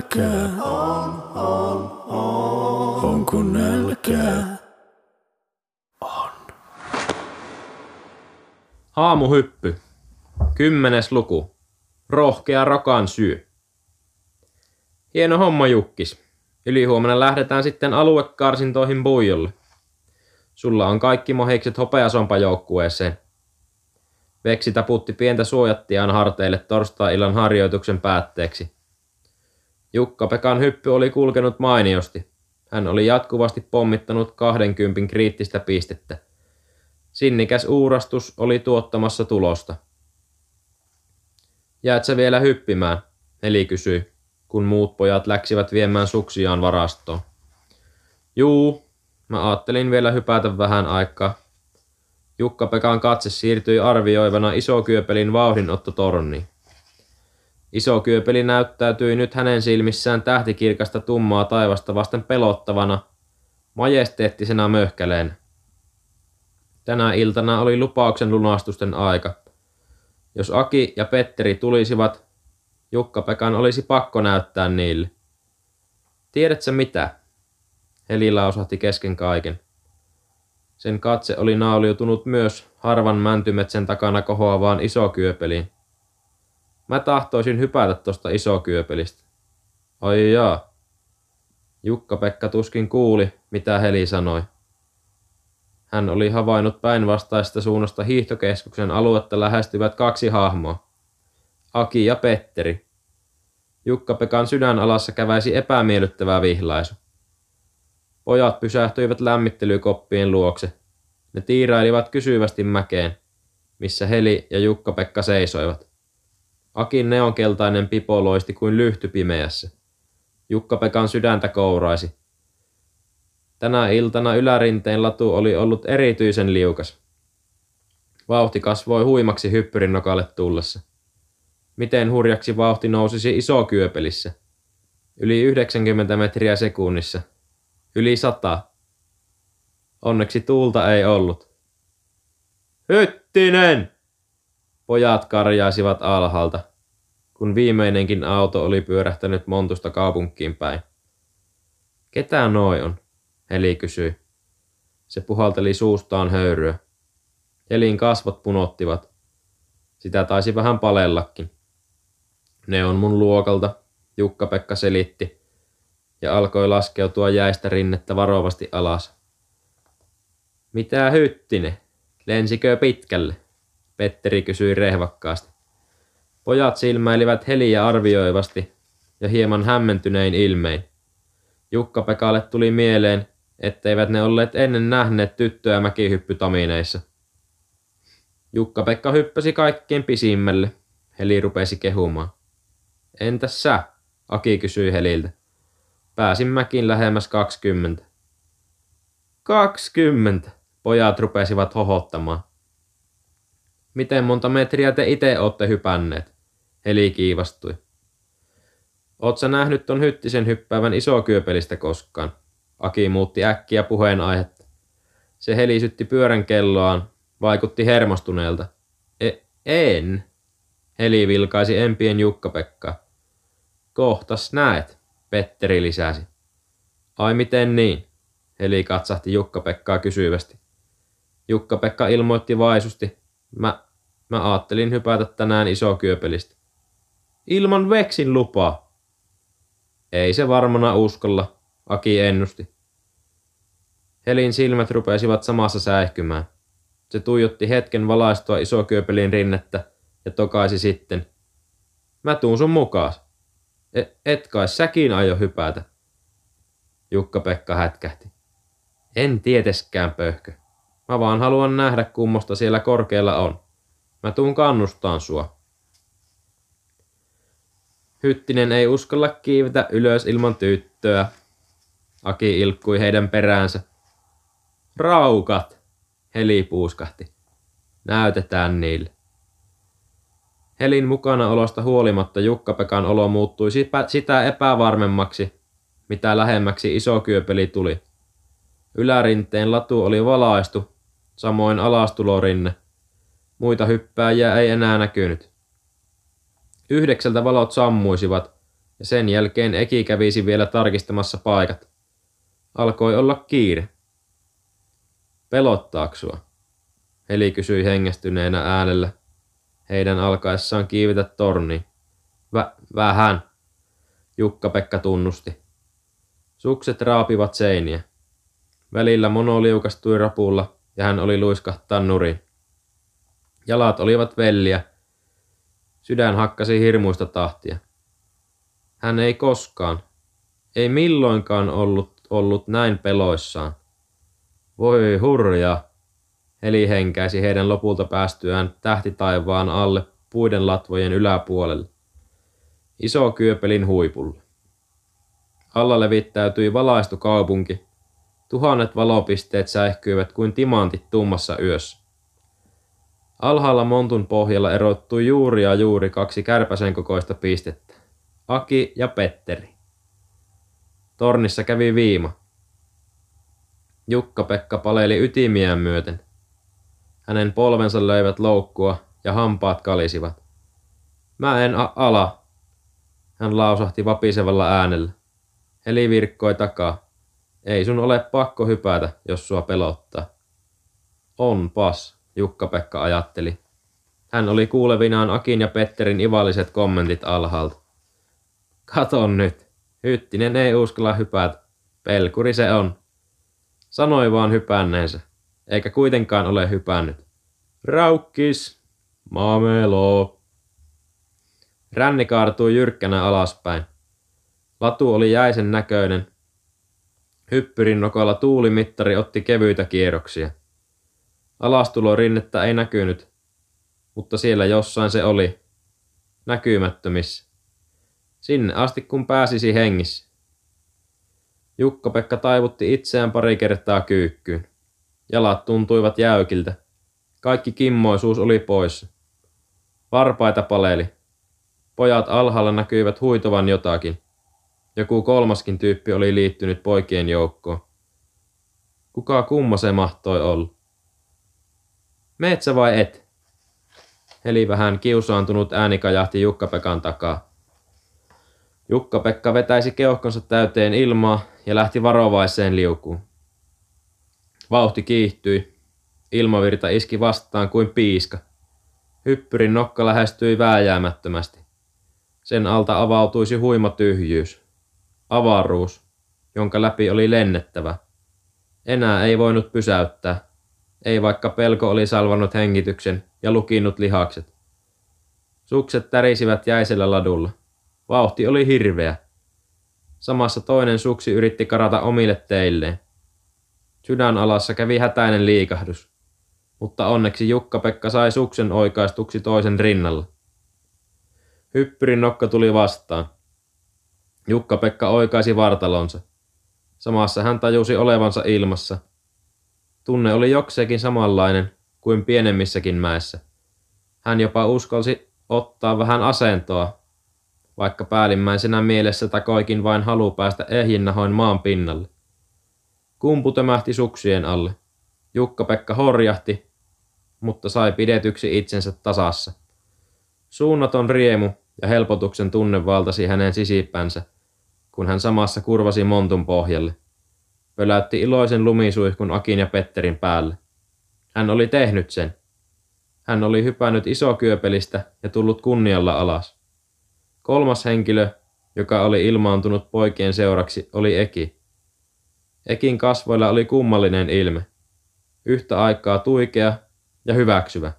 nälkää? On, on, on. Onko nälkää? Aamuhyppy. Kymmenes luku. Rohkea rakan syy. Hieno homma Jukkis. Ylihuomenna lähdetään sitten aluekarsintoihin Buijolle. Sulla on kaikki mohikset hopeasompa-joukkueeseen. Veksi taputti pientä suojattiaan harteille torstai-illan harjoituksen päätteeksi. Jukka-Pekan hyppy oli kulkenut mainiosti. Hän oli jatkuvasti pommittanut 20 kriittistä pistettä. Sinnikäs uurastus oli tuottamassa tulosta. Jäät sä vielä hyppimään? Eli kysyi, kun muut pojat läksivät viemään suksiaan varastoon. Juu, mä ajattelin vielä hypätä vähän aikaa. Jukka-Pekan katse siirtyi arvioivana isokyöpelin vauhdinottotorniin. Iso kyöpeli näyttäytyi nyt hänen silmissään tähtikirkasta tummaa taivasta vasten pelottavana, majesteettisena möhkäleen. Tänä iltana oli lupauksen lunastusten aika. Jos Aki ja Petteri tulisivat, Jukka-Pekan olisi pakko näyttää niille. Tiedätkö mitä? Heli lausahti kesken kaiken. Sen katse oli nauliutunut myös harvan mäntymetsän takana kohoavaan isokyöpeliin. Mä tahtoisin hypätä tosta isokyöpelistä. Ai jaa. Jukka-Pekka tuskin kuuli, mitä Heli sanoi. Hän oli havainnut päinvastaista suunnasta hiihtokeskuksen aluetta lähestyvät kaksi hahmoa. Aki ja Petteri. Jukka-Pekan sydän alassa käväisi epämiellyttävä vihlaisu. Pojat pysähtyivät lämmittelykoppien luokse. Ne tiirailivat kysyvästi mäkeen, missä Heli ja Jukka-Pekka seisoivat. Akin neonkeltainen pipo loisti kuin lyhty pimeässä. Jukka-Pekan sydäntä kouraisi. Tänä iltana ylärinteen latu oli ollut erityisen liukas. Vauhti kasvoi huimaksi hyppyrin nokalle tullessa. Miten hurjaksi vauhti nousisi iso kyöpelissä? Yli 90 metriä sekunnissa. Yli sata. Onneksi tuulta ei ollut. Hyttinen! Pojat karjaisivat alhaalta, kun viimeinenkin auto oli pyörähtänyt Montusta kaupunkiin päin. Ketä noi on? Heli kysyi. Se puhalteli suustaan höyryä. Helin kasvot punottivat. Sitä taisi vähän palellakin. Ne on mun luokalta, Jukka-Pekka selitti, ja alkoi laskeutua jäistä rinnettä varovasti alas. Mitä hyttine? Lensikö pitkälle? Petteri kysyi rehvakkaasti. Pojat silmäilivät Heliä arvioivasti ja hieman hämmentynein ilmein. Jukka-Pekalle tuli mieleen, etteivät ne olleet ennen nähneet tyttöä mäkihyppytamineissa. Jukka-Pekka hyppäsi kaikkein pisimmälle. Heli rupesi kehumaan. Entäs sä? Aki kysyi Heliltä. Pääsin mäkin lähemmäs kaksikymmentä. Kaksikymmentä, pojat rupesivat hohottamaan. Miten monta metriä te itse olette hypänneet? Heli kiivastui. Oot sä nähnyt ton hyttisen hyppäävän isokyöpelistä koskaan? Aki muutti äkkiä puheenaihetta. Se helisytti pyörän kelloaan, vaikutti hermostuneelta. E- en. Heli vilkaisi empien Jukka-Pekka. Kohtas näet, Petteri lisäsi. Ai miten niin? Heli katsahti Jukka-Pekkaa kysyvästi. Jukka-Pekka ilmoitti vaisusti. Mä, mä ajattelin hypätä tänään isokyöpelistä. Ilman veksin lupaa. Ei se varmana uskolla, Aki ennusti. Helin silmät rupesivat samassa säihkymään. Se tuijotti hetken valaistua isokyöpelin rinnettä ja tokaisi sitten. Mä tuun sun mukaas. Et, et kai säkin aio hypätä. Jukka-Pekka hätkähti. En tieteskään pöhkö. Mä vaan haluan nähdä kummosta siellä korkealla on. Mä tuun kannustaan sua. Hyttinen ei uskalla kiivetä ylös ilman tyttöä. Aki ilkkui heidän peräänsä. Raukat, Heli puuskahti. Näytetään niille. Helin mukanaolosta huolimatta Jukka-Pekan olo muuttui sitä epävarmemmaksi, mitä lähemmäksi iso kyöpeli tuli. Ylärinteen latu oli valaistu, samoin alastulorinne. Muita hyppääjiä ei enää näkynyt. Yhdeksältä valot sammuisivat, ja sen jälkeen Eki kävisi vielä tarkistamassa paikat. Alkoi olla kiire. Pelottaako sua? Heli kysyi hengästyneenä äänellä, heidän alkaessaan kiivetä torniin. Vä- vähän, Jukka-Pekka tunnusti. Sukset raapivat seiniä. Välillä mono liukastui rapulla ja hän oli luiskahtaa nurin. Jalat olivat velliä. Sydän hakkasi hirmuista tahtia. Hän ei koskaan, ei milloinkaan ollut, ollut näin peloissaan. Voi hurja, Heli henkäisi heidän lopulta päästyään tähtitaivaan alle puiden latvojen yläpuolelle. Iso kyöpelin huipulle. Alla levittäytyi valaistu kaupunki. Tuhannet valopisteet säihkyivät kuin timantit tummassa yössä. Alhaalla montun pohjalla erottui juuri ja juuri kaksi kärpäsen kokoista pistettä. Aki ja Petteri. Tornissa kävi viima. Jukka-Pekka paleli ytimiään myöten. Hänen polvensa löivät loukkua ja hampaat kalisivat. Mä en ala, hän lausahti vapisevalla äänellä. Heli virkkoi takaa. Ei sun ole pakko hypätä, jos sua pelottaa. Onpas, Jukka-Pekka ajatteli. Hän oli kuulevinaan Akin ja Petterin ivalliset kommentit alhaalta. Katon nyt. Hyttinen ei uskalla hypätä. Pelkuri se on. Sanoi vaan hypänneensä, eikä kuitenkaan ole hypännyt. Raukkis, mamelo. Ränni kaartui jyrkkänä alaspäin. Latu oli jäisen näköinen. Hyppyrin nokolla tuulimittari otti kevyitä kierroksia. Alastulorinnettä ei näkynyt, mutta siellä jossain se oli, näkymättömissä. Sinne asti kun pääsisi hengissä. Jukka-Pekka taivutti itseään pari kertaa kyykkyyn. Jalat tuntuivat jäykiltä. Kaikki kimmoisuus oli poissa. Varpaita paleli. Pojat alhaalla näkyivät huitovan jotakin. Joku kolmaskin tyyppi oli liittynyt poikien joukkoon. Kuka kumma se mahtoi olla? Meetsä vai et? Heli vähän kiusaantunut ääni kajahti Jukka-Pekan takaa. Jukka-Pekka vetäisi keuhkonsa täyteen ilmaa ja lähti varovaiseen liukuun. Vauhti kiihtyi. Ilmavirta iski vastaan kuin piiska. Hyppyrin nokka lähestyi vääjäämättömästi. Sen alta avautuisi huima tyhjyys. Avaruus, jonka läpi oli lennettävä. Enää ei voinut pysäyttää. Ei vaikka pelko oli salvannut hengityksen ja lukinnut lihakset. Sukset tärisivät jäisellä ladulla. Vauhti oli hirveä. Samassa toinen suksi yritti karata omille teilleen. Sydän alassa kävi hätäinen liikahdus, mutta onneksi Jukka-Pekka sai suksen oikaistuksi toisen rinnalla. Hyppyrin nokka tuli vastaan. Jukka-Pekka oikaisi vartalonsa. Samassa hän tajusi olevansa ilmassa. Tunne oli jokseenkin samanlainen kuin pienemmissäkin mäissä. Hän jopa uskalsi ottaa vähän asentoa, vaikka päällimmäisenä mielessä takoikin vain halu päästä ehjinnahoin maan pinnalle. Kumpu tömähti suksien alle. Jukka-Pekka horjahti, mutta sai pidetyksi itsensä tasassa. Suunnaton riemu ja helpotuksen tunne valtasi hänen sisipänsä, kun hän samassa kurvasi montun pohjalle. Pöläytti iloisen lumisuihkun Akin ja Petterin päälle. Hän oli tehnyt sen. Hän oli hypännyt isokyöpelistä ja tullut kunnialla alas. Kolmas henkilö, joka oli ilmaantunut poikien seuraksi, oli Eki. Ekin kasvoilla oli kummallinen ilme. Yhtä aikaa tuikea ja hyväksyvä.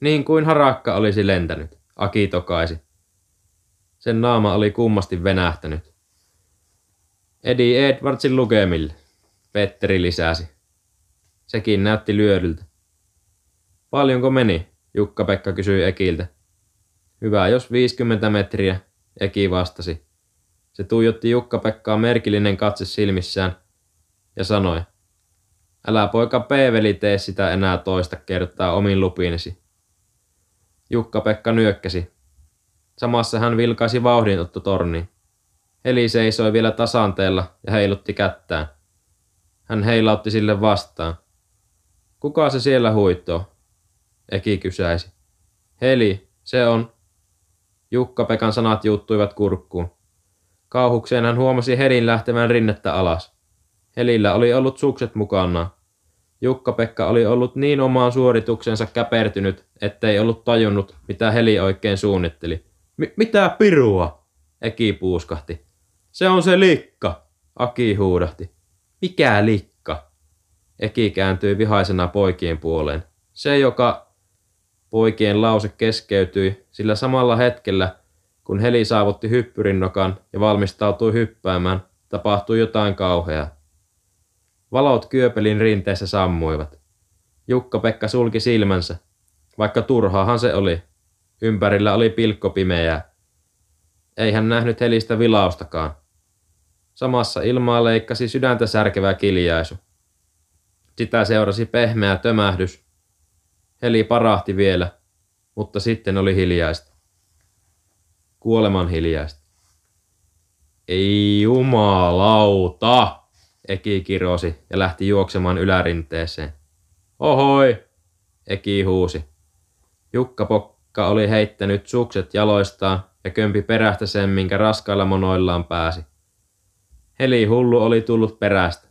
Niin kuin harakka olisi lentänyt, Aki tokaisi. Sen naama oli kummasti venähtänyt. Eddie Edwardsin lukemille, Petteri lisäsi. Sekin näytti lyödyltä. Paljonko meni? Jukka-Pekka kysyi Ekiltä. Hyvä, jos 50 metriä, Eki vastasi. Se tuijotti Jukka-Pekkaa merkillinen katse silmissään ja sanoi, Älä poika P-veli tee sitä enää toista kertaa omin lupinesi. Jukka-Pekka nyökkäsi. Samassa hän vilkaisi vauhdinotto torniin. Heli seisoi vielä tasanteella ja heilutti kättään. Hän heilautti sille vastaan. Kuka se siellä huittoo? Eki kysäisi. Heli, se on. Jukka-Pekan sanat juuttuivat kurkkuun. Kauhukseen hän huomasi Helin lähtevän rinnettä alas. Helillä oli ollut sukset mukana. Jukka-Pekka oli ollut niin omaan suorituksensa käpertynyt, ettei ollut tajunnut, mitä Heli oikein suunnitteli. Mitä pirua? Eki puuskahti. Se on se likka, Aki huudahti. Mikä likka? Eki kääntyi vihaisena poikien puoleen. Se, joka poikien lause keskeytyi, sillä samalla hetkellä, kun Heli saavutti hyppyrin nokan ja valmistautui hyppäämään, tapahtui jotain kauheaa. Valot kyöpelin rinteessä sammuivat. Jukka-Pekka sulki silmänsä, vaikka turhaahan se oli. Ympärillä oli pilkko pimeää. Ei hän nähnyt helistä vilaustakaan. Samassa ilmaa leikkasi sydäntä särkevä kiljaisu. Sitä seurasi pehmeä tömähdys. Heli parahti vielä, mutta sitten oli hiljaista. Kuoleman hiljaista. Ei jumalauta! Eki kirosi ja lähti juoksemaan ylärinteeseen. Ohoi! Eki huusi. Jukka Pokka oli heittänyt sukset jaloistaan ja kömpi perästä sen, minkä raskailla monoillaan pääsi. Heli hullu oli tullut perästä.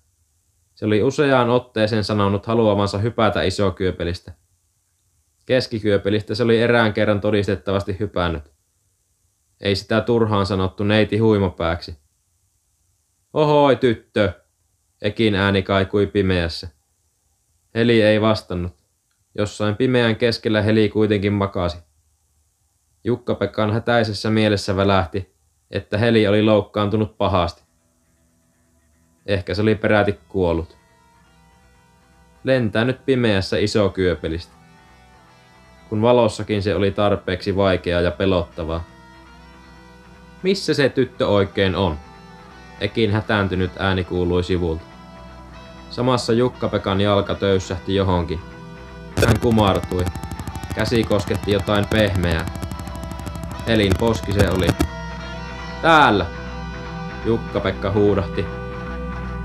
Se oli useaan otteeseen sanonut haluavansa hypätä isokyöpelistä. Keskikyöpelistä se oli erään kerran todistettavasti hypännyt. Ei sitä turhaan sanottu neiti huimopääksi. Ohoi tyttö, Ekin ääni kaikui pimeässä. Heli ei vastannut. Jossain pimeän keskellä Heli kuitenkin makasi. Jukka-Pekan hätäisessä mielessä välähti, että Heli oli loukkaantunut pahasti. Ehkä se oli peräti kuollut. Lentää nyt pimeässä iso kyöpelistä. Kun valossakin se oli tarpeeksi vaikeaa ja pelottavaa. Missä se tyttö oikein on? Ekin hätääntynyt ääni kuului sivulta. Samassa Jukka-Pekan jalka töyssähti johonkin. Hän kumartui. Käsi kosketti jotain pehmeää. Elin poski se oli. Täällä! Jukka-Pekka huudahti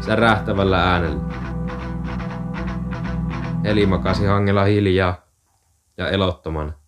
särähtävällä äänellä. Eli makasi hangella hiljaa ja elottomana.